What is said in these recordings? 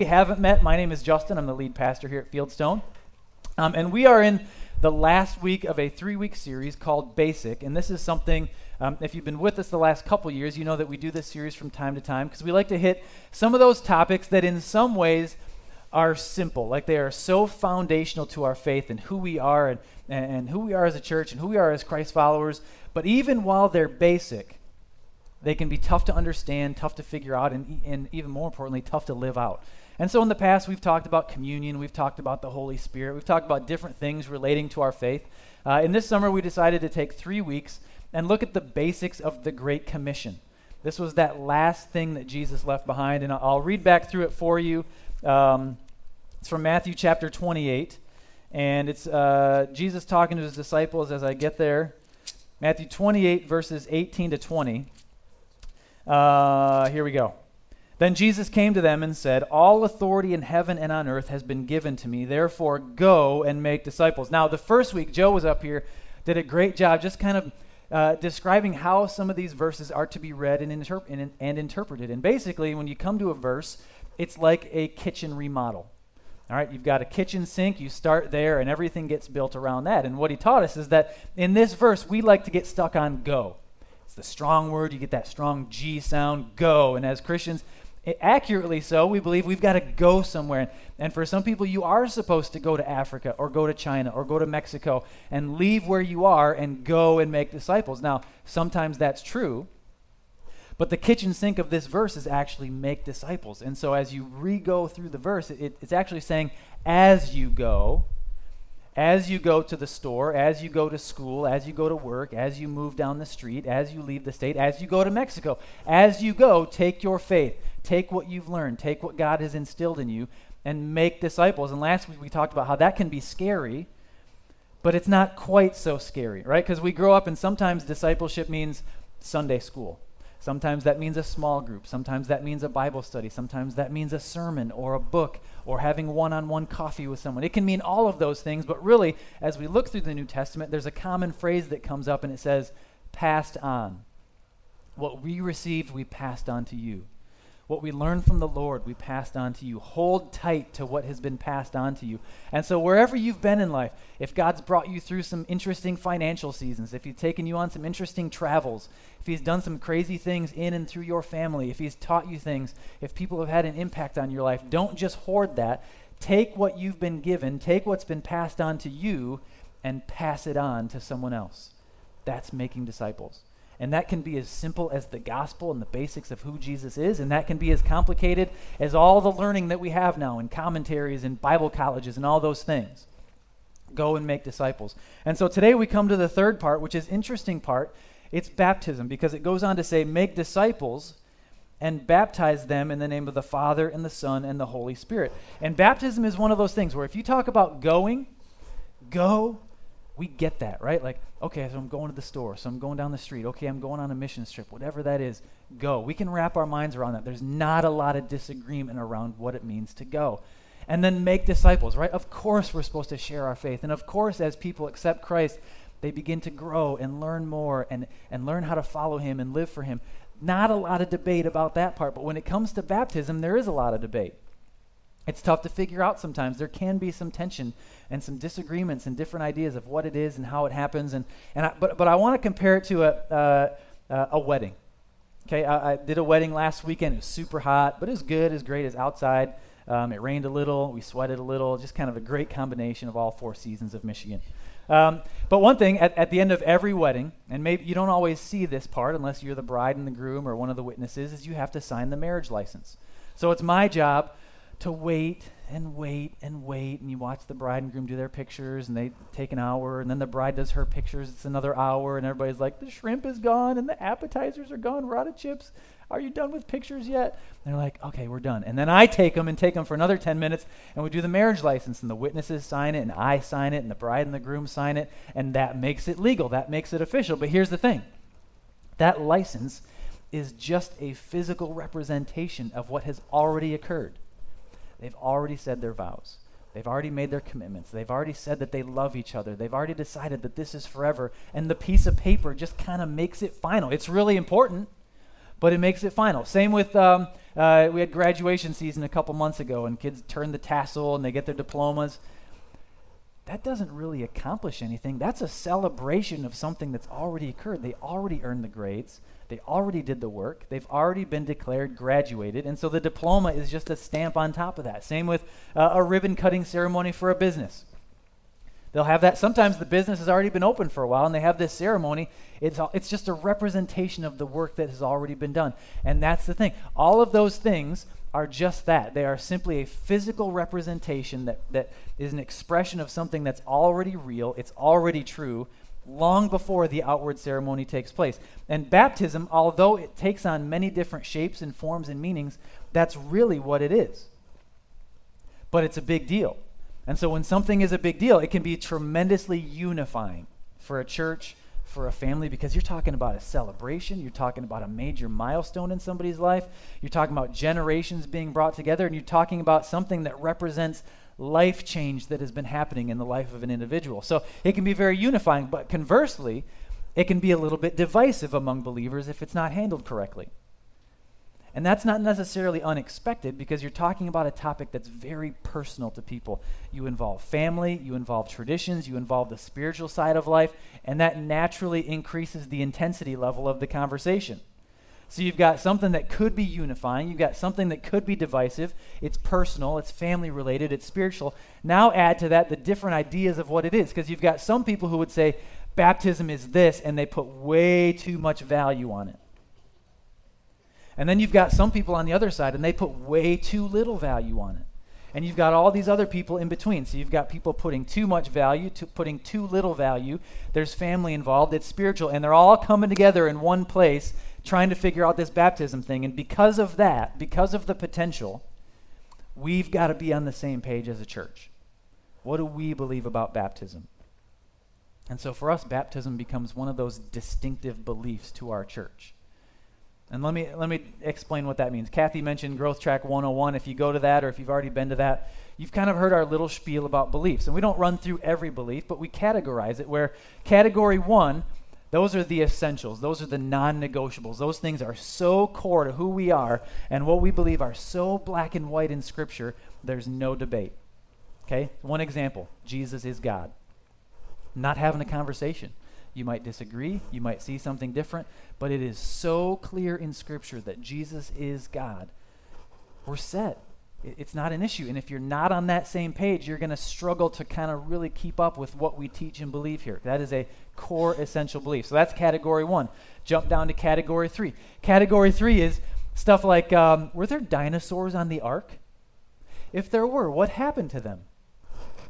we haven't met, my name is Justin. I'm the lead pastor here at Fieldstone. Um, and we are in the last week of a three week series called Basic. And this is something, um, if you've been with us the last couple years, you know that we do this series from time to time because we like to hit some of those topics that in some ways are simple. Like they are so foundational to our faith and who we are and, and who we are as a church and who we are as Christ followers. But even while they're basic, they can be tough to understand, tough to figure out, and, and even more importantly, tough to live out. And so in the past, we've talked about communion, we've talked about the Holy Spirit, we've talked about different things relating to our faith. Uh, in this summer, we decided to take three weeks and look at the basics of the Great Commission. This was that last thing that Jesus left behind, and I'll read back through it for you. Um, it's from Matthew chapter 28, and it's uh, Jesus talking to his disciples as I get there. Matthew 28, verses 18 to 20. Uh, here we go. Then Jesus came to them and said, All authority in heaven and on earth has been given to me. Therefore, go and make disciples. Now, the first week, Joe was up here, did a great job just kind of uh, describing how some of these verses are to be read and, interp- and, and interpreted. And basically, when you come to a verse, it's like a kitchen remodel. All right, you've got a kitchen sink, you start there, and everything gets built around that. And what he taught us is that in this verse, we like to get stuck on go. It's the strong word, you get that strong G sound, go. And as Christians, accurately so, we believe we've got to go somewhere. And for some people, you are supposed to go to Africa or go to China or go to Mexico and leave where you are and go and make disciples. Now, sometimes that's true, but the kitchen sink of this verse is actually make disciples. And so as you re go through the verse, it, it's actually saying, as you go, as you go to the store, as you go to school, as you go to work, as you move down the street, as you leave the state, as you go to Mexico, as you go, take your faith, take what you've learned, take what God has instilled in you, and make disciples. And last week we talked about how that can be scary, but it's not quite so scary, right? Because we grow up and sometimes discipleship means Sunday school. Sometimes that means a small group. Sometimes that means a Bible study. Sometimes that means a sermon or a book or having one on one coffee with someone. It can mean all of those things, but really, as we look through the New Testament, there's a common phrase that comes up and it says, passed on. What we received, we passed on to you. What we learned from the Lord, we passed on to you. Hold tight to what has been passed on to you. And so, wherever you've been in life, if God's brought you through some interesting financial seasons, if He's taken you on some interesting travels, if He's done some crazy things in and through your family, if He's taught you things, if people have had an impact on your life, don't just hoard that. Take what you've been given, take what's been passed on to you, and pass it on to someone else. That's making disciples. And that can be as simple as the gospel and the basics of who Jesus is, and that can be as complicated as all the learning that we have now in commentaries and Bible colleges and all those things. Go and make disciples. And so today we come to the third part, which is interesting part. It's baptism because it goes on to say make disciples and baptize them in the name of the Father and the Son and the Holy Spirit. And baptism is one of those things where if you talk about going, go we get that, right? Like, okay, so I'm going to the store, so I'm going down the street, okay, I'm going on a mission trip, whatever that is, go. We can wrap our minds around that. There's not a lot of disagreement around what it means to go. And then make disciples, right? Of course, we're supposed to share our faith. And of course, as people accept Christ, they begin to grow and learn more and, and learn how to follow Him and live for Him. Not a lot of debate about that part, but when it comes to baptism, there is a lot of debate. It's tough to figure out sometimes. There can be some tension and some disagreements and different ideas of what it is and how it happens. And, and I, but, but I want to compare it to a, uh, a wedding. Okay, I, I, did a wedding last weekend. It was super hot, but it was good, as great as outside. Um, it rained a little, we sweated a little, just kind of a great combination of all four seasons of Michigan. Um, but one thing, at, at the end of every wedding, and maybe you don't always see this part unless you're the bride and the groom or one of the witnesses, is you have to sign the marriage license. So it's my job to wait and wait and wait. And you watch the bride and groom do their pictures and they take an hour and then the bride does her pictures. It's another hour and everybody's like the shrimp is gone and the appetizers are gone. We're out of chips. Are you done with pictures yet? And they're like okay we're done. And then i take them and take them for another 10 minutes and we do the marriage license and the witnesses sign it and i sign it and the bride and the groom sign it and that makes it legal. That makes it official. But here's the thing. That license is just a physical representation of what has already occurred They've already said their vows. They've already made their commitments. They've already said that they love each other. They've already decided that this is forever. And the piece of paper just kind of makes it final. It's really important, but it makes it final. Same with, um, uh, we had graduation season a couple months ago, and kids turn the tassel and they get their diplomas. That doesn't really accomplish anything. That's a celebration of something that's already occurred. They already earned the grades. They already did the work. They've already been declared graduated. And so the diploma is just a stamp on top of that. Same with uh, a ribbon cutting ceremony for a business. They'll have that. Sometimes the business has already been open for a while and they have this ceremony. It's, it's just a representation of the work that has already been done. And that's the thing. All of those things are just that. They are simply a physical representation that, that is an expression of something that's already real, it's already true, long before the outward ceremony takes place. And baptism, although it takes on many different shapes and forms and meanings, that's really what it is. But it's a big deal. And so when something is a big deal, it can be tremendously unifying for a church, for a family, because you're talking about a celebration, you're talking about a major milestone in somebody's life, you're talking about generations being brought together, and you're talking about something that represents life change that has been happening in the life of an individual. So it can be very unifying, but conversely, it can be a little bit divisive among believers if it's not handled correctly. And that's not necessarily unexpected because you're talking about a topic that's very personal to people. You involve family, you involve traditions, you involve the spiritual side of life, and that naturally increases the intensity level of the conversation. So you've got something that could be unifying, you've got something that could be divisive. It's personal, it's family related, it's spiritual. Now add to that the different ideas of what it is because you've got some people who would say baptism is this and they put way too much value on it. And then you've got some people on the other side, and they put way too little value on it. And you've got all these other people in between. So you've got people putting too much value, to putting too little value. There's family involved, it's spiritual, and they're all coming together in one place trying to figure out this baptism thing. And because of that, because of the potential, we've got to be on the same page as a church. What do we believe about baptism? And so for us, baptism becomes one of those distinctive beliefs to our church. And let me let me explain what that means. Kathy mentioned Growth Track 101. If you go to that or if you've already been to that, you've kind of heard our little spiel about beliefs. And we don't run through every belief, but we categorize it where category 1, those are the essentials. Those are the non-negotiables. Those things are so core to who we are and what we believe are so black and white in scripture, there's no debate. Okay? One example, Jesus is God. Not having a conversation. You might disagree, you might see something different, but it is so clear in Scripture that Jesus is God. We're set. It's not an issue. And if you're not on that same page, you're going to struggle to kind of really keep up with what we teach and believe here. That is a core essential belief. So that's category one. Jump down to category three. Category three is stuff like um, were there dinosaurs on the ark? If there were, what happened to them?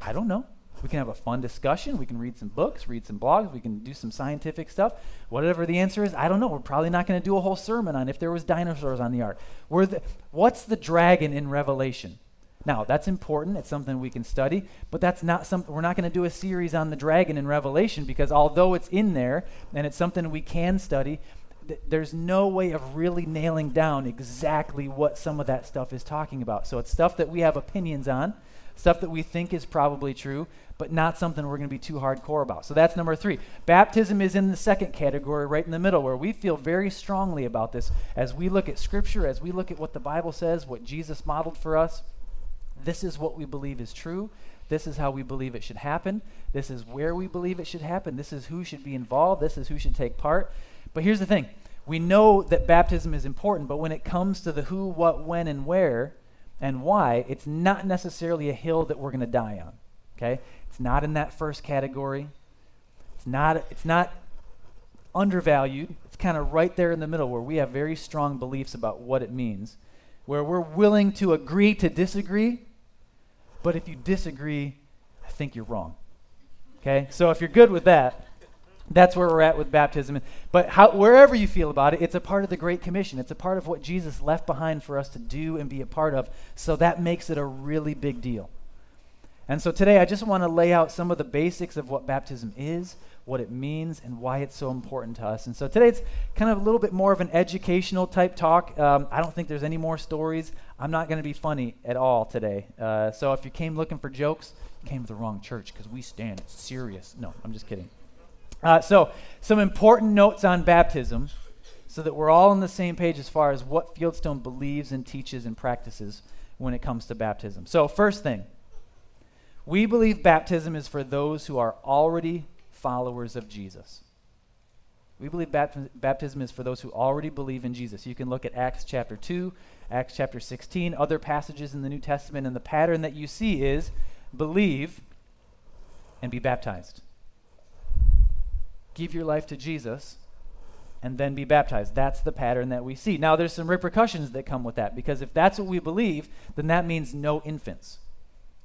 I don't know. We can have a fun discussion. We can read some books, read some blogs. We can do some scientific stuff. Whatever the answer is, I don't know. We're probably not going to do a whole sermon on if there was dinosaurs on the ark. The, what's the dragon in Revelation? Now, that's important. It's something we can study, but that's not something we're not going to do a series on the dragon in Revelation because although it's in there and it's something we can study, th- there's no way of really nailing down exactly what some of that stuff is talking about. So it's stuff that we have opinions on, stuff that we think is probably true, but not something we're going to be too hardcore about. So that's number three. Baptism is in the second category, right in the middle, where we feel very strongly about this as we look at Scripture, as we look at what the Bible says, what Jesus modeled for us. This is what we believe is true. This is how we believe it should happen. This is where we believe it should happen. This is who should be involved. This is who should take part. But here's the thing we know that baptism is important, but when it comes to the who, what, when, and where, and why, it's not necessarily a hill that we're going to die on. Okay? It's not in that first category. It's not, it's not undervalued. It's kind of right there in the middle where we have very strong beliefs about what it means, where we're willing to agree to disagree, but if you disagree, I think you're wrong. Okay? So if you're good with that, that's where we're at with baptism. But how, wherever you feel about it, it's a part of the Great Commission. It's a part of what Jesus left behind for us to do and be a part of. So that makes it a really big deal. And so today I just want to lay out some of the basics of what baptism is, what it means, and why it's so important to us. And so today it's kind of a little bit more of an educational type talk. Um, I don't think there's any more stories. I'm not going to be funny at all today. Uh, so if you came looking for jokes, you came to the wrong church because we stand serious. No, I'm just kidding. Uh, so some important notes on baptism so that we're all on the same page as far as what Fieldstone believes and teaches and practices when it comes to baptism. So, first thing, we believe baptism is for those who are already followers of Jesus. We believe baptism is for those who already believe in Jesus. You can look at Acts chapter 2, Acts chapter 16, other passages in the New Testament, and the pattern that you see is believe and be baptized. Give your life to Jesus and then be baptized. That's the pattern that we see. Now, there's some repercussions that come with that because if that's what we believe, then that means no infants.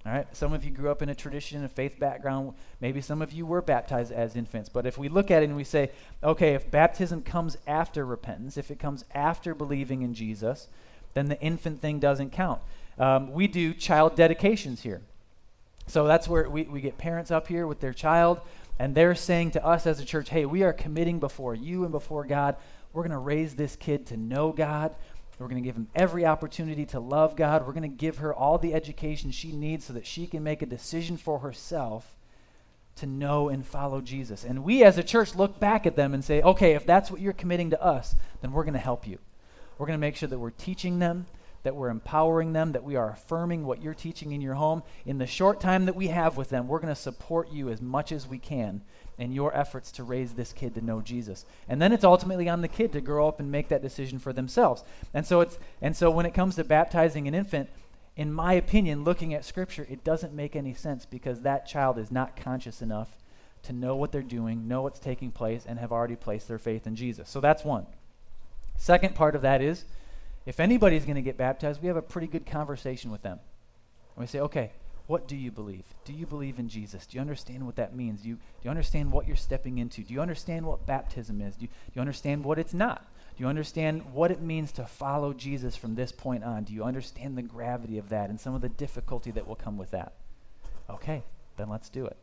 All right? Some of you grew up in a tradition, a faith background. Maybe some of you were baptized as infants. But if we look at it and we say, okay, if baptism comes after repentance, if it comes after believing in Jesus, then the infant thing doesn't count. Um, we do child dedications here. So that's where we, we get parents up here with their child, and they're saying to us as a church, hey, we are committing before you and before God. We're going to raise this kid to know God. We're going to give him every opportunity to love God. We're going to give her all the education she needs so that she can make a decision for herself to know and follow Jesus. And we as a church look back at them and say, okay, if that's what you're committing to us, then we're going to help you. We're going to make sure that we're teaching them, that we're empowering them, that we are affirming what you're teaching in your home. In the short time that we have with them, we're going to support you as much as we can in your efforts to raise this kid to know Jesus. And then it's ultimately on the kid to grow up and make that decision for themselves. And so it's and so when it comes to baptizing an infant, in my opinion, looking at scripture, it doesn't make any sense because that child is not conscious enough to know what they're doing, know what's taking place, and have already placed their faith in Jesus. So that's one. Second part of that is if anybody's going to get baptized, we have a pretty good conversation with them. And we say, okay, what do you believe? Do you believe in Jesus? Do you understand what that means? Do you, do you understand what you're stepping into? Do you understand what baptism is? Do you, do you understand what it's not? Do you understand what it means to follow Jesus from this point on? Do you understand the gravity of that and some of the difficulty that will come with that? Okay, then let's do it.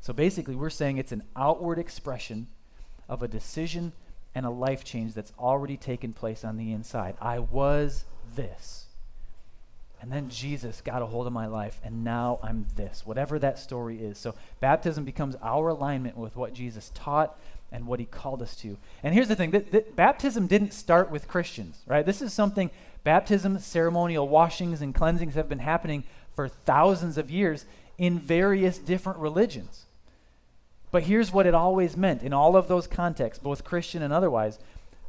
So basically, we're saying it's an outward expression of a decision and a life change that's already taken place on the inside. I was this. And then Jesus got a hold of my life, and now I'm this, whatever that story is. So baptism becomes our alignment with what Jesus taught and what he called us to. And here's the thing that, that baptism didn't start with Christians, right? This is something, baptism, ceremonial washings, and cleansings have been happening for thousands of years in various different religions. But here's what it always meant in all of those contexts, both Christian and otherwise.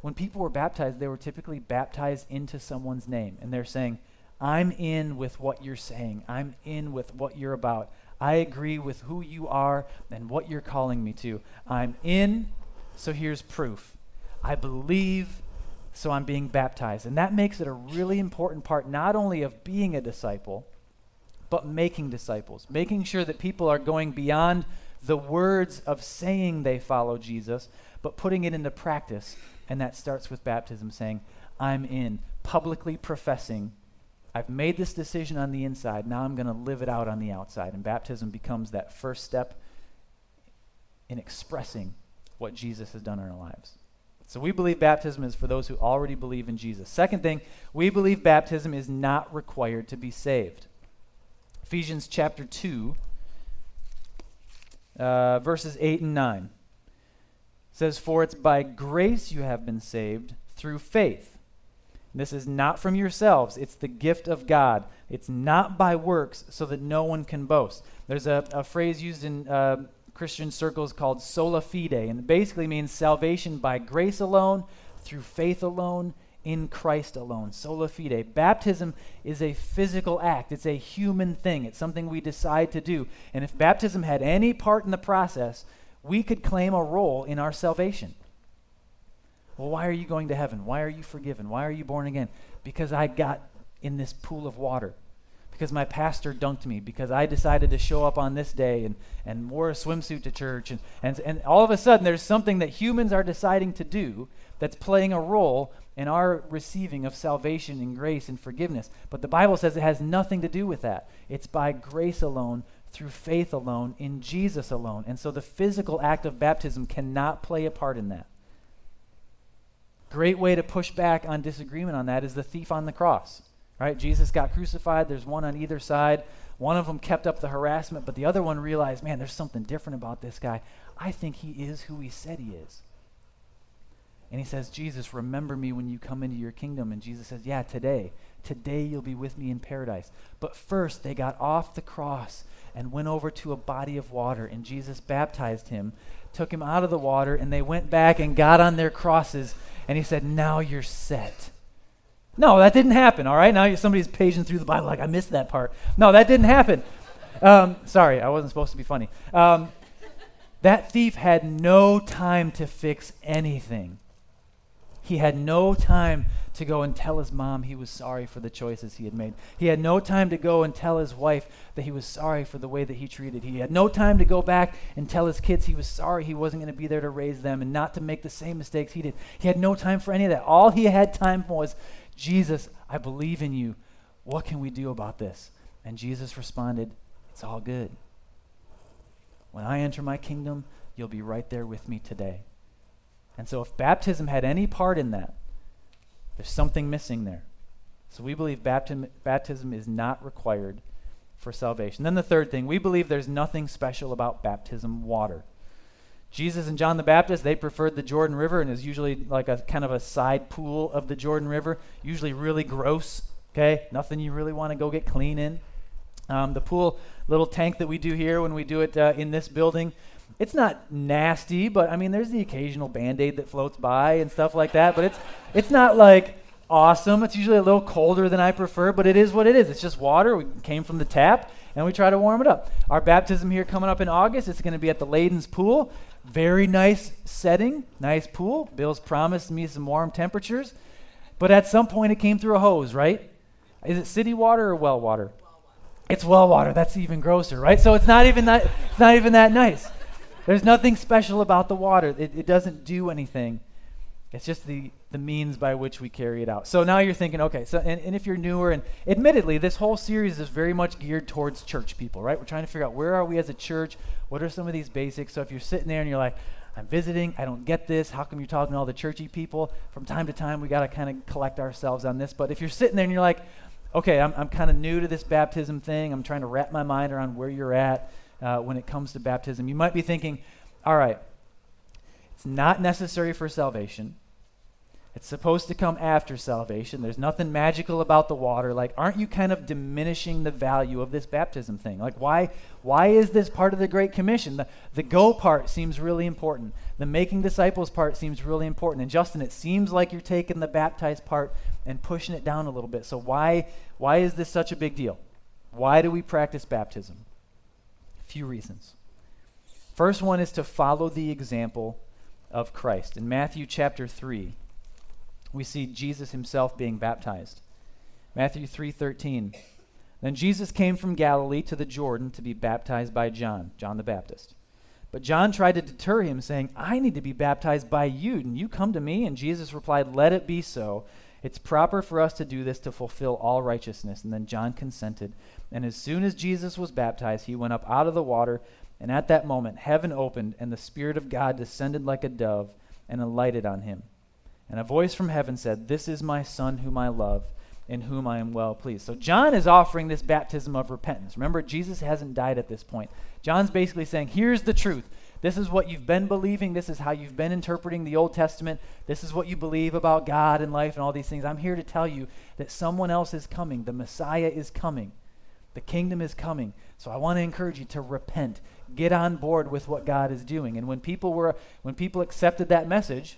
When people were baptized, they were typically baptized into someone's name. And they're saying, I'm in with what you're saying. I'm in with what you're about. I agree with who you are and what you're calling me to. I'm in, so here's proof. I believe, so I'm being baptized. And that makes it a really important part, not only of being a disciple, but making disciples, making sure that people are going beyond the words of saying they follow Jesus, but putting it into practice. And that starts with baptism, saying, I'm in, publicly professing, I've made this decision on the inside, now I'm going to live it out on the outside. And baptism becomes that first step in expressing what Jesus has done in our lives. So we believe baptism is for those who already believe in Jesus. Second thing, we believe baptism is not required to be saved. Ephesians chapter 2 uh, verses 8 and 9 says, For it's by grace you have been saved through faith. This is not from yourselves, it's the gift of God. It's not by works, so that no one can boast. There's a, a phrase used in uh, Christian circles called sola fide, and it basically means salvation by grace alone, through faith alone, in Christ alone. Sola fide. Baptism is a physical act, it's a human thing, it's something we decide to do. And if baptism had any part in the process, we could claim a role in our salvation. Well, why are you going to heaven? Why are you forgiven? Why are you born again? Because I got in this pool of water. Because my pastor dunked me. Because I decided to show up on this day and, and wore a swimsuit to church. And, and, and all of a sudden, there's something that humans are deciding to do that's playing a role in our receiving of salvation and grace and forgiveness. But the Bible says it has nothing to do with that. It's by grace alone, through faith alone, in Jesus alone. And so the physical act of baptism cannot play a part in that. Great way to push back on disagreement on that is the thief on the cross. Right? Jesus got crucified, there's one on either side. One of them kept up the harassment, but the other one realized, man, there's something different about this guy. I think he is who he said he is. And he says, Jesus, remember me when you come into your kingdom. And Jesus says, Yeah, today. Today you'll be with me in paradise. But first, they got off the cross and went over to a body of water. And Jesus baptized him, took him out of the water, and they went back and got on their crosses. And he said, Now you're set. No, that didn't happen, all right? Now somebody's paging through the Bible like, I missed that part. No, that didn't happen. Um, sorry, I wasn't supposed to be funny. Um, that thief had no time to fix anything. He had no time to go and tell his mom he was sorry for the choices he had made. He had no time to go and tell his wife that he was sorry for the way that he treated. He had no time to go back and tell his kids he was sorry he wasn't going to be there to raise them and not to make the same mistakes he did. He had no time for any of that. All he had time for was, Jesus, I believe in you. What can we do about this? And Jesus responded, It's all good. When I enter my kingdom, you'll be right there with me today. And so, if baptism had any part in that, there's something missing there. So, we believe baptism, baptism is not required for salvation. Then, the third thing, we believe there's nothing special about baptism water. Jesus and John the Baptist, they preferred the Jordan River, and is usually like a kind of a side pool of the Jordan River, usually really gross, okay? Nothing you really want to go get clean in. Um, the pool, little tank that we do here when we do it uh, in this building, it's not nasty, but I mean, there's the occasional band aid that floats by and stuff like that. But it's it's not like awesome. It's usually a little colder than I prefer, but it is what it is. It's just water. We came from the tap, and we try to warm it up. Our baptism here coming up in August. It's going to be at the Layden's Pool. Very nice setting, nice pool. Bill's promised me some warm temperatures, but at some point it came through a hose, right? Is it city water or well water? It's well water. That's even grosser, right? So it's not even that. It's not even that nice. There's nothing special about the water. It, it doesn't do anything. It's just the, the means by which we carry it out. So now you're thinking, okay, so and, and if you're newer, and admittedly, this whole series is very much geared towards church people, right? We're trying to figure out where are we as a church? What are some of these basics? So if you're sitting there and you're like, I'm visiting, I don't get this, how come you're talking to all the churchy people? From time to time, we got to kind of collect ourselves on this. But if you're sitting there and you're like, okay, I'm, I'm kind of new to this baptism thing, I'm trying to wrap my mind around where you're at uh, when it comes to baptism. You might be thinking, all right, it's not necessary for salvation. It's supposed to come after salvation. There's nothing magical about the water. Like, aren't you kind of diminishing the value of this baptism thing? Like, why, why is this part of the Great Commission? The, the go part seems really important. The making disciples part seems really important. And Justin, it seems like you're taking the baptized part and pushing it down a little bit. So why, why is this such a big deal? Why do we practice baptism? Few reasons. First one is to follow the example of Christ. In Matthew chapter 3, we see Jesus himself being baptized. Matthew 3:13. Then Jesus came from Galilee to the Jordan to be baptized by John, John the Baptist. But John tried to deter him, saying, I need to be baptized by you, and you come to me? And Jesus replied, Let it be so. It's proper for us to do this to fulfill all righteousness. And then John consented. And as soon as Jesus was baptized, he went up out of the water, and at that moment heaven opened, and the Spirit of God descended like a dove and alighted on him. And a voice from heaven said, This is my Son whom I love, in whom I am well pleased. So John is offering this baptism of repentance. Remember, Jesus hasn't died at this point. John's basically saying, Here's the truth. This is what you've been believing. This is how you've been interpreting the Old Testament. This is what you believe about God and life and all these things. I'm here to tell you that someone else is coming. The Messiah is coming. The kingdom is coming. So I want to encourage you to repent. Get on board with what God is doing. And when people were when people accepted that message,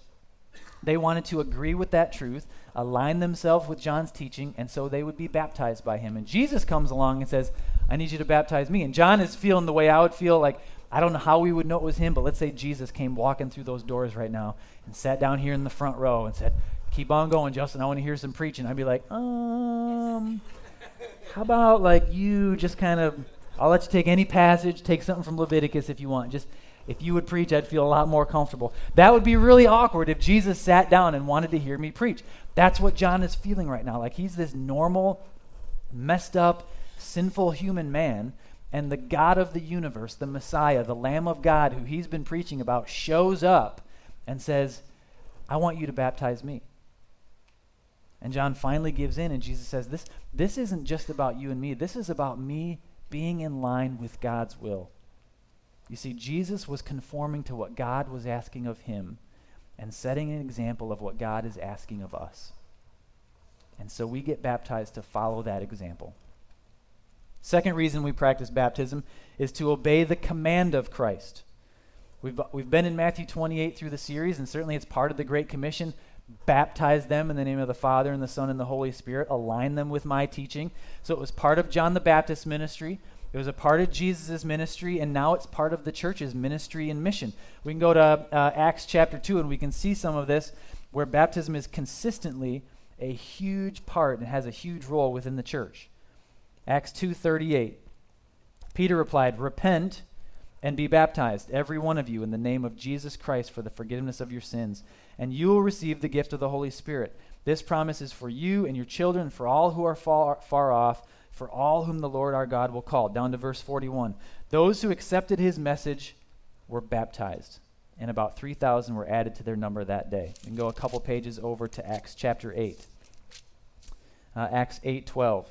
they wanted to agree with that truth, align themselves with John's teaching, and so they would be baptized by him. And Jesus comes along and says, I need you to baptize me. And John is feeling the way I would feel like, I don't know how we would know it was him, but let's say Jesus came walking through those doors right now and sat down here in the front row and said, Keep on going, Justin. I want to hear some preaching. I'd be like, Um, how about like you just kind of, I'll let you take any passage, take something from Leviticus if you want. Just if you would preach, I'd feel a lot more comfortable. That would be really awkward if Jesus sat down and wanted to hear me preach. That's what John is feeling right now. Like he's this normal, messed up, sinful human man, and the God of the universe, the Messiah, the Lamb of God who he's been preaching about, shows up and says, I want you to baptize me. And John finally gives in, and Jesus says, This, this isn't just about you and me. This is about me being in line with God's will. You see, Jesus was conforming to what God was asking of him. and setting an example of what God is asking of us. And so we get baptized to follow that example. Second reason we practice baptism is to obey the command of Christ. We've, we've been in Matthew 28 through the series, and certainly it's part of the Great Commission. Baptize them in the name of the Father, and the Son, and the Holy Spirit. Align them with my teaching. So it was part of John the Baptist's ministry. It was a part of Jesus' ministry, and now it's part of the church's ministry and mission. We can go to uh, Acts chapter 2, and we can see some of this where baptism is consistently a huge part and has a huge role within the church. Acts 2:38. Peter replied, "Repent and be baptized every one of you in the name of Jesus Christ for the forgiveness of your sins, and you will receive the gift of the Holy Spirit. This promise is for you and your children, for all who are far, far off, for all whom the Lord our God will call. Down to verse 41. Those who accepted his message were baptized, and about 3,000 were added to their number that day. We can go a couple pages over to Acts chapter 8. Uh, Acts 8:12.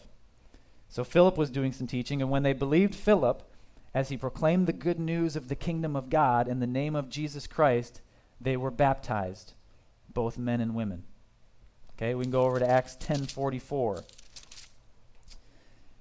So Philip was doing some teaching, and when they believed Philip, as he proclaimed the good news of the kingdom of God in the name of Jesus Christ, they were baptized, both men and women. Okay, we can go over to Acts 10:44.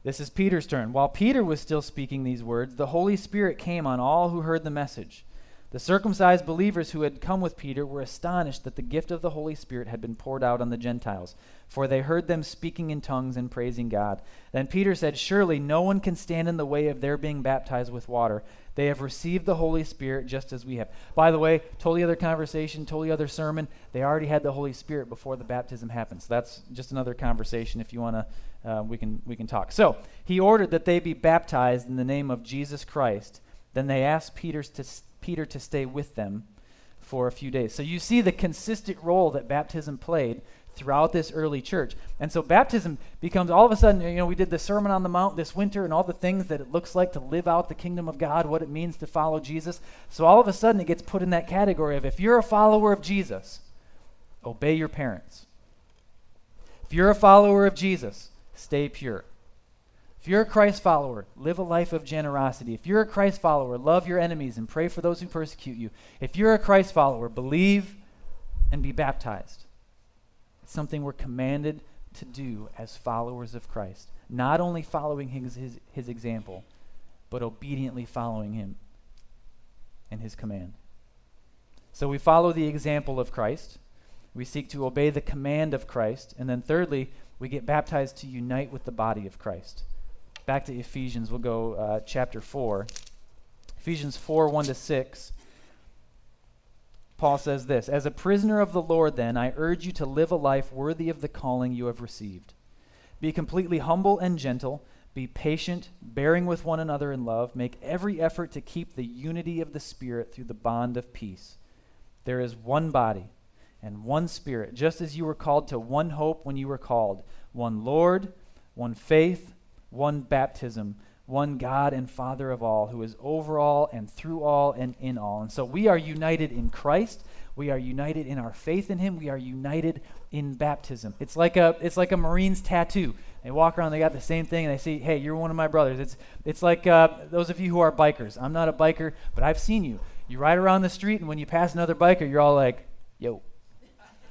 This is Peter's turn. While Peter was still speaking these words, the Holy Spirit came on all who heard the message. The circumcised believers who had come with Peter were astonished that the gift of the Holy Spirit had been poured out on the Gentiles, for they heard them speaking in tongues and praising God. Then Peter said, Surely no one can stand in the way of their being baptized with water. They have received the Holy Spirit just as we have. By the way, totally other conversation, totally other sermon. They already had the Holy Spirit before the baptism happened. So that's just another conversation if you want to uh, we can we can talk. So he ordered that they be baptized in the name of Jesus Christ. Then they asked Peter to Peter to stay with them for a few days. So you see the consistent role that baptism played throughout this early church. And so baptism becomes all of a sudden, you know, we did the Sermon on the Mount this winter and all the things that it looks like to live out the kingdom of God, what it means to follow Jesus. So all of a sudden it gets put in that category of if you're a follower of Jesus, obey your parents. If you're a follower of Jesus, stay pure. If you're a Christ follower, live a life of generosity. If you're a Christ follower, love your enemies and pray for those who persecute you. If you're a Christ follower, believe and be baptized. It's something we're commanded to do as followers of Christ. Not only following his, his, his example, but obediently following him and his command. So we follow the example of Christ. We seek to obey the command of Christ. And then, thirdly, we get baptized to unite with the body of Christ. Back to Ephesians, we'll go uh, chapter 4. Ephesians 4 1 to 6. Paul says this As a prisoner of the Lord, then, I urge you to live a life worthy of the calling you have received. Be completely humble and gentle. Be patient, bearing with one another in love. Make every effort to keep the unity of the Spirit through the bond of peace. There is one body and one Spirit, just as you were called to one hope when you were called, one Lord, one faith, one baptism, one God and Father of all, who is over all and through all and in all. And so we are united in Christ. We are united in our faith in Him. We are united in baptism. It's like a it's like a Marine's tattoo. They walk around, they got the same thing, and they say, "Hey, you're one of my brothers." It's it's like uh, those of you who are bikers. I'm not a biker, but I've seen you. You ride around the street, and when you pass another biker, you're all like, "Yo."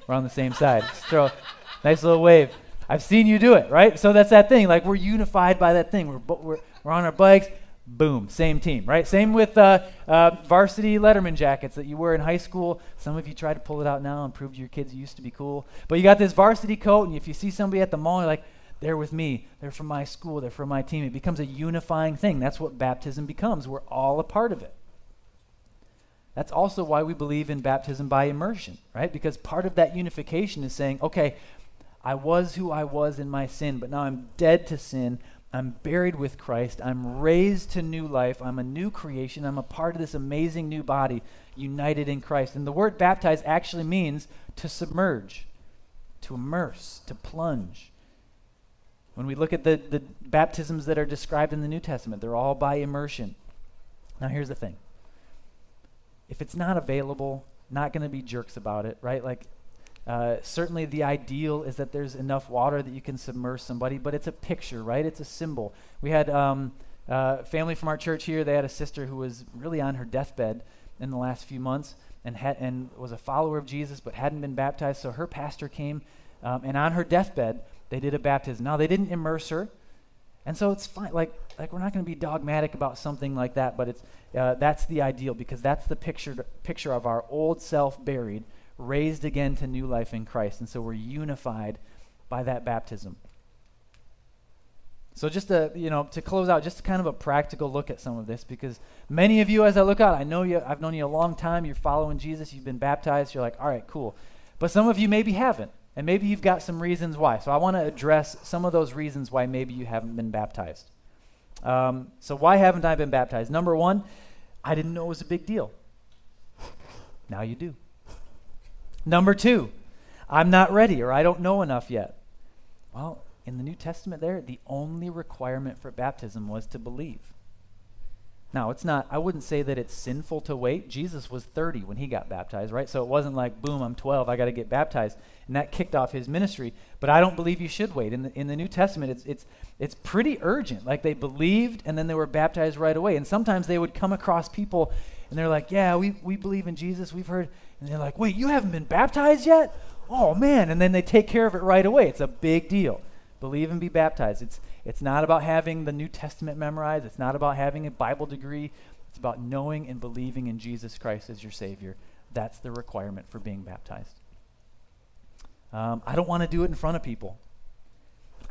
We're on the same side. Just throw a nice little wave. I've seen you do it, right? So that's that thing. Like we're unified by that thing. We're, we're, we're on our bikes. Boom, same team, right? Same with uh, uh, varsity Letterman jackets that you wear in high school. Some of you tried to pull it out now and prove to your kids you used to be cool. But you got this varsity coat, and if you see somebody at the mall, you're like, they're with me. They're from my school. They're from my team. It becomes a unifying thing. That's what baptism becomes. We're all a part of it. That's also why we believe in baptism by immersion, right? Because part of that unification is saying, okay, I was who I was in my sin, but now I'm dead to sin. I'm buried with Christ. I'm raised to new life. I'm a new creation. I'm a part of this amazing new body united in Christ. And the word baptize actually means to submerge, to immerse, to plunge. When we look at the, the baptisms that are described in the New Testament, they're all by immersion. Now, here's the thing if it's not available, not going to be jerks about it, right? Like, uh, certainly the ideal is that there's enough water that you can submerge somebody, but it's a picture, right? It's a symbol. We had um, uh, family from our church here. They had a sister who was really on her deathbed in the last few months, and, and was a follower of Jesus but hadn't been baptized. So her pastor came, um, and on her deathbed, they did a baptism. Now, they didn't immerse her, and so it's fine. Like, like we're not going to be dogmatic about something like that, but it's, uh, that's the ideal because that's the picture, picture of our old self buried, raised again to new life in Christ. And so we're unified by that baptism. So just to, you know, to close out, just kind of a practical look at some of this because many of you, as I look out, I know you, I've known you a long time, you're following Jesus, you've been baptized, you're like, all right, cool. But some of you maybe haven't, and maybe you've got some reasons why. So I want to address some of those reasons why maybe you haven't been baptized. Um, so why haven't I been baptized? Number one, I didn't know it was a big deal. Now you do. Number two, I'm not ready or I don't know enough yet. Well, in the New Testament, there, the only requirement for baptism was to believe. Now, it's not, I wouldn't say that it's sinful to wait. Jesus was 30 when he got baptized, right? So it wasn't like, boom, I'm 12, I got to get baptized. And that kicked off his ministry. But I don't believe you should wait. In the, in the New Testament, it's, it's, it's pretty urgent. Like they believed and then they were baptized right away. And sometimes they would come across people and they're like, yeah, we, we believe in Jesus, we've heard. And they're like, wait, you haven't been baptized yet? Oh, man. And then they take care of it right away. It's a big deal. Believe and be baptized. It's, it's not about having the New Testament memorized, it's not about having a Bible degree. It's about knowing and believing in Jesus Christ as your Savior. That's the requirement for being baptized. Um, I don't want to do it in front of people.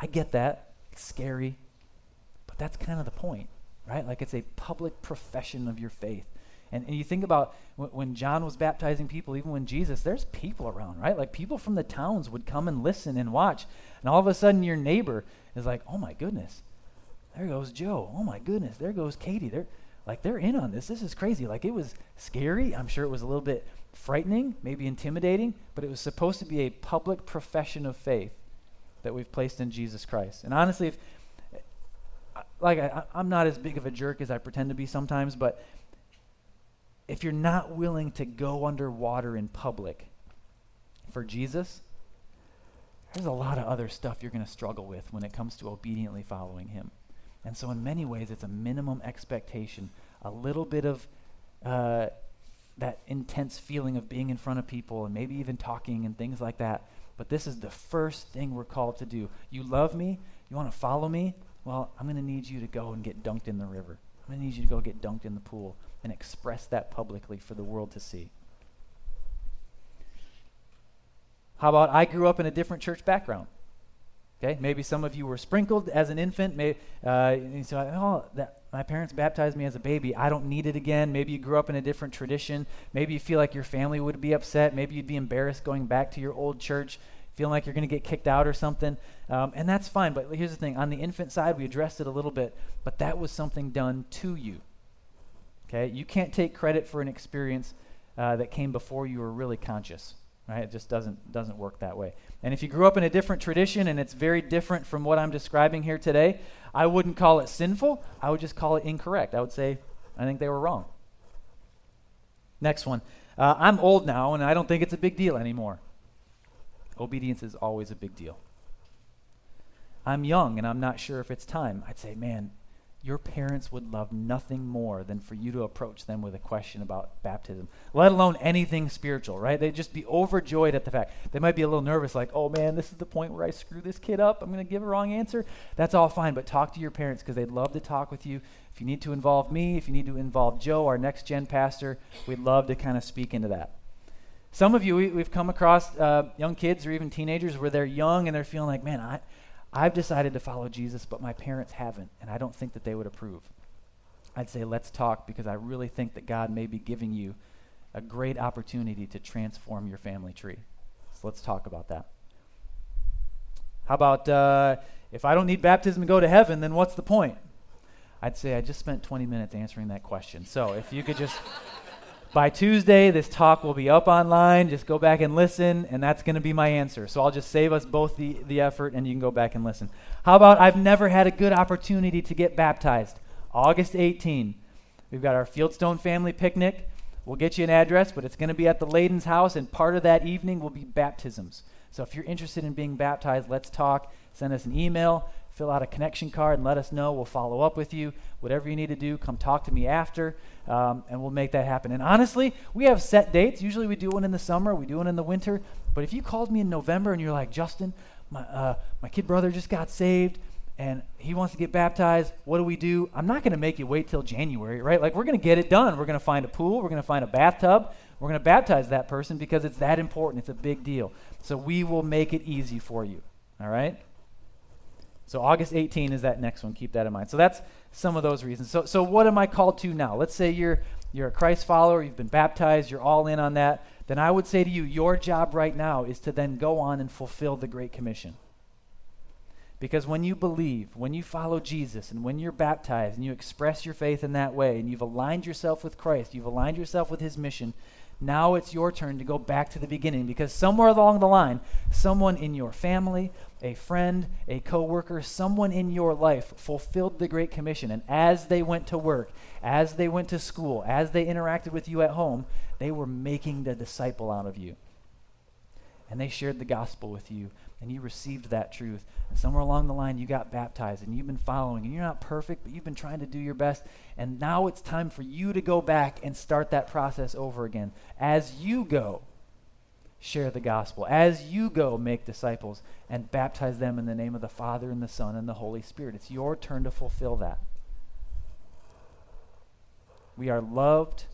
I get that. It's scary. But that's kind of the point, right? Like it's a public profession of your faith. And, and you think about w- when John was baptizing people, even when Jesus, there's people around, right? Like people from the towns would come and listen and watch. And all of a sudden, your neighbor is like, oh my goodness, there goes Joe. Oh my goodness, there goes Katie. They're like they're in on this. This is crazy. Like it was scary. I'm sure it was a little bit frightening, maybe intimidating, but it was supposed to be a public profession of faith that we've placed in Jesus Christ. And honestly, if like I, I'm not as big of a jerk as I pretend to be sometimes, but if you're not willing to go underwater in public for Jesus, there's a lot of other stuff you're going to struggle with when it comes to obediently following him. And so, in many ways, it's a minimum expectation, a little bit of uh, that intense feeling of being in front of people and maybe even talking and things like that. But this is the first thing we're called to do. You love me? You want to follow me? Well, I'm going to need you to go and get dunked in the river. I'm going to need you to go get dunked in the pool and express that publicly for the world to see. How about I grew up in a different church background? Okay, maybe some of you were sprinkled as an infant. Maybe uh, you say, "Oh, that, my parents baptized me as a baby. I don't need it again." Maybe you grew up in a different tradition. Maybe you feel like your family would be upset. Maybe you'd be embarrassed going back to your old church, feeling like you're going to get kicked out or something. Um, and that's fine. But here's the thing: on the infant side, we addressed it a little bit, but that was something done to you. Okay, you can't take credit for an experience uh, that came before you were really conscious. Right? It just doesn't doesn't work that way. And if you grew up in a different tradition and it's very different from what I'm describing here today, I wouldn't call it sinful. I would just call it incorrect. I would say I think they were wrong. Next one. Uh, I'm old now, and I don't think it's a big deal anymore. Obedience is always a big deal. I'm young, and I'm not sure if it's time. I'd say, man, your parents would love nothing more than for you to approach them with a question about baptism, let alone anything spiritual, right? They'd just be overjoyed at the fact. They might be a little nervous, like, oh man, this is the point where I screw this kid up. I'm going to give a wrong answer. That's all fine, but talk to your parents because they'd love to talk with you. If you need to involve me, if you need to involve Joe, our next gen pastor, we'd love to kind of speak into that. Some of you, we, have come across uh, young kids or even teenagers where they're young and they're feeling like, man, I, I've decided to follow Jesus, but my parents haven't, and I don't think that they would approve. I'd say, let's talk because I really think that God may be giving you a great opportunity to transform your family tree. So let's talk about that. How about uh, if I don't need baptism to go to heaven, then what's the point? I'd say I just spent 20 minutes answering that question. So if you could just by Tuesday, this talk will be up online. Just go back and listen, and that's going to be my answer. So I'll just save us both the, the effort, and you can go back and listen. How about I've never had a good opportunity to get baptized? August 18. We've got our Fieldstone family picnic. We'll get you an address, but it's going to be at the Layden's house, and part of that evening will be baptisms. So if you're interested in being baptized, let's talk. Send us an email fill out a connection card and let us know. We'll follow up with you. Whatever you need to do, come talk to me after, um, and we'll make that happen. And honestly, we have set dates. Usually we do one in the summer, we do one in the winter. But if you called me in November and you're like, Justin, my, uh, my kid brother just got saved and he wants to get baptized, what do we do? I'm not going to make you wait till January, right? Like, we're going to get it done. We're going to find a pool, we're going to find a bathtub, we're going to baptize that person because it's that important. It's a big deal. So we will make it easy for you, all right? So August 18 is that next one. Keep that in mind. So that's some of those reasons. So, so what am I called to now? Let's say you're you're a Christ follower, you've been baptized, you're all in on that. Then I would say to you, your job right now is to then go on and fulfill the Great Commission. Because when you believe, when you follow Jesus, and when you're baptized and you express your faith in that way, and you've aligned yourself with Christ, you've aligned yourself with his mission, now it's your turn to go back to the beginning because somewhere along the line, someone in your family, a friend, a coworker, someone in your life fulfilled the great commission and as they went to work, as they went to school, as they interacted with you at home, they were making the disciple out of you. And they shared the gospel with you and you received that truth. And somewhere along the line, you got baptized and you've been following. And you're not perfect, but you've been trying to do your best. And now it's time for you to go back and start that process over again. As you go, share the gospel. As you go, make disciples and baptize them in the name of the Father and the Son and the Holy Spirit. It's your turn to fulfill that. We are loved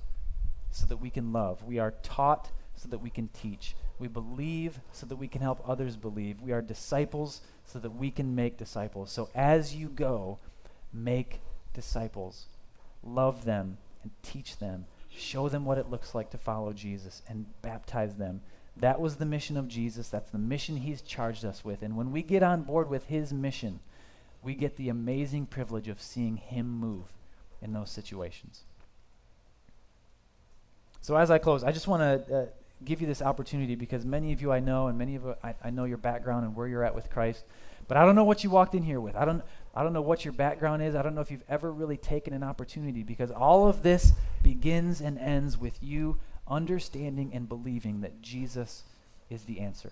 so that we can love. We are taught so that we can teach. We believe so that we can help others believe. We are disciples so that we can make disciples. So as you go, make disciples. Love them and teach them. Show them what it looks like to follow Jesus and baptize them. That was the mission of Jesus. That's the mission he's charged us with. And when we get on board with his mission, we get the amazing privilege of seeing him move in those situations. So as I close, I just want to uh, give you this opportunity because many of you I know, and many of I, I know your background and where you're at with Christ. But I don't know what you walked in here with. I don't, I don't know what your background is. I don't know if you've ever really taken an opportunity because all of this begins and ends with you understanding and believing that Jesus is the answer.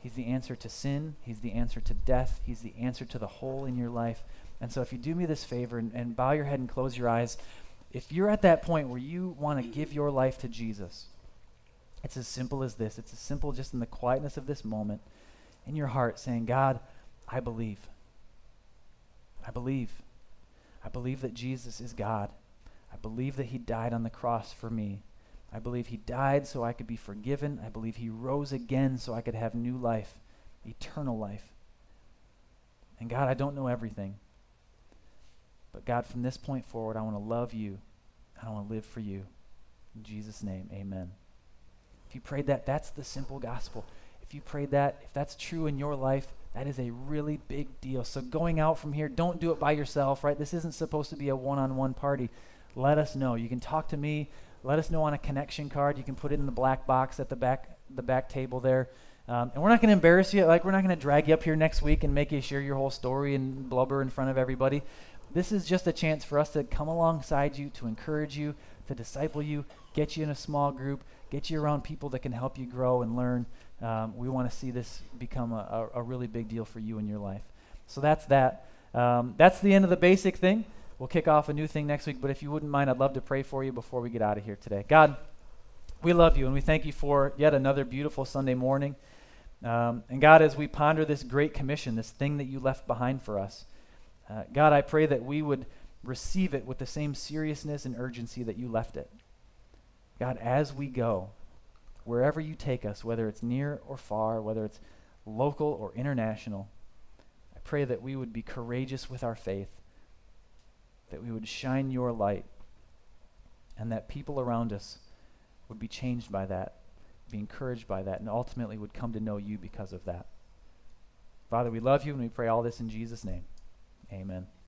He's the answer to sin. He's the answer to death. He's the answer to the hole in your life. And so, if you do me this favor and, and bow your head and close your eyes, if you're at that point where you want to give your life to Jesus, it's as simple as this. It's as simple just in the quietness of this moment in your heart saying, God, I believe. I believe. I believe that Jesus is God. Believe that he died on the cross for me. I believe he died so I could be forgiven. I believe he rose again so I could have new life, eternal life. And God, I don't know everything. But God, from this point forward, I want to love you. I want to live for you. In Jesus' name, amen. If you prayed that, that's the simple gospel. If you prayed that, if that's true in your life, that is a really big deal. So going out from here, don't do it by yourself, right? This isn't supposed to be a one-on-one party. Let us know. You can talk to me. Let us know on a connection card. You can put it in the black box at the back the back table there. Um, and we're not going to embarrass you. Like we're not going to drag you up here next week and make you share your whole story and blubber in front of everybody. This is just a chance for us to come alongside you, to encourage you, to disciple you, get you in a small group, get you around people that can help you grow and learn. Um, we want to see this become a, a, a, really big deal for you in your life. So that's that. Um, that's the end of the basic thing. We'll kick off a new thing next week, but if you wouldn't mind, I'd love to pray for you before we get out of here today. God, we love you and we thank you for yet another beautiful Sunday morning. Um, and God, as we ponder this great commission, this thing that you left behind for us, uh, God, I pray that we would receive it with the same seriousness and urgency that you left it. God, as we go, wherever you take us, whether it's near or far, whether it's local or international, I pray that we would be courageous with our faith, that we would shine your light, and that people around us would be changed by that, be encouraged by that, and ultimately would come to know you because of that. Father, we love you and we pray all this in Jesus' name. Amen.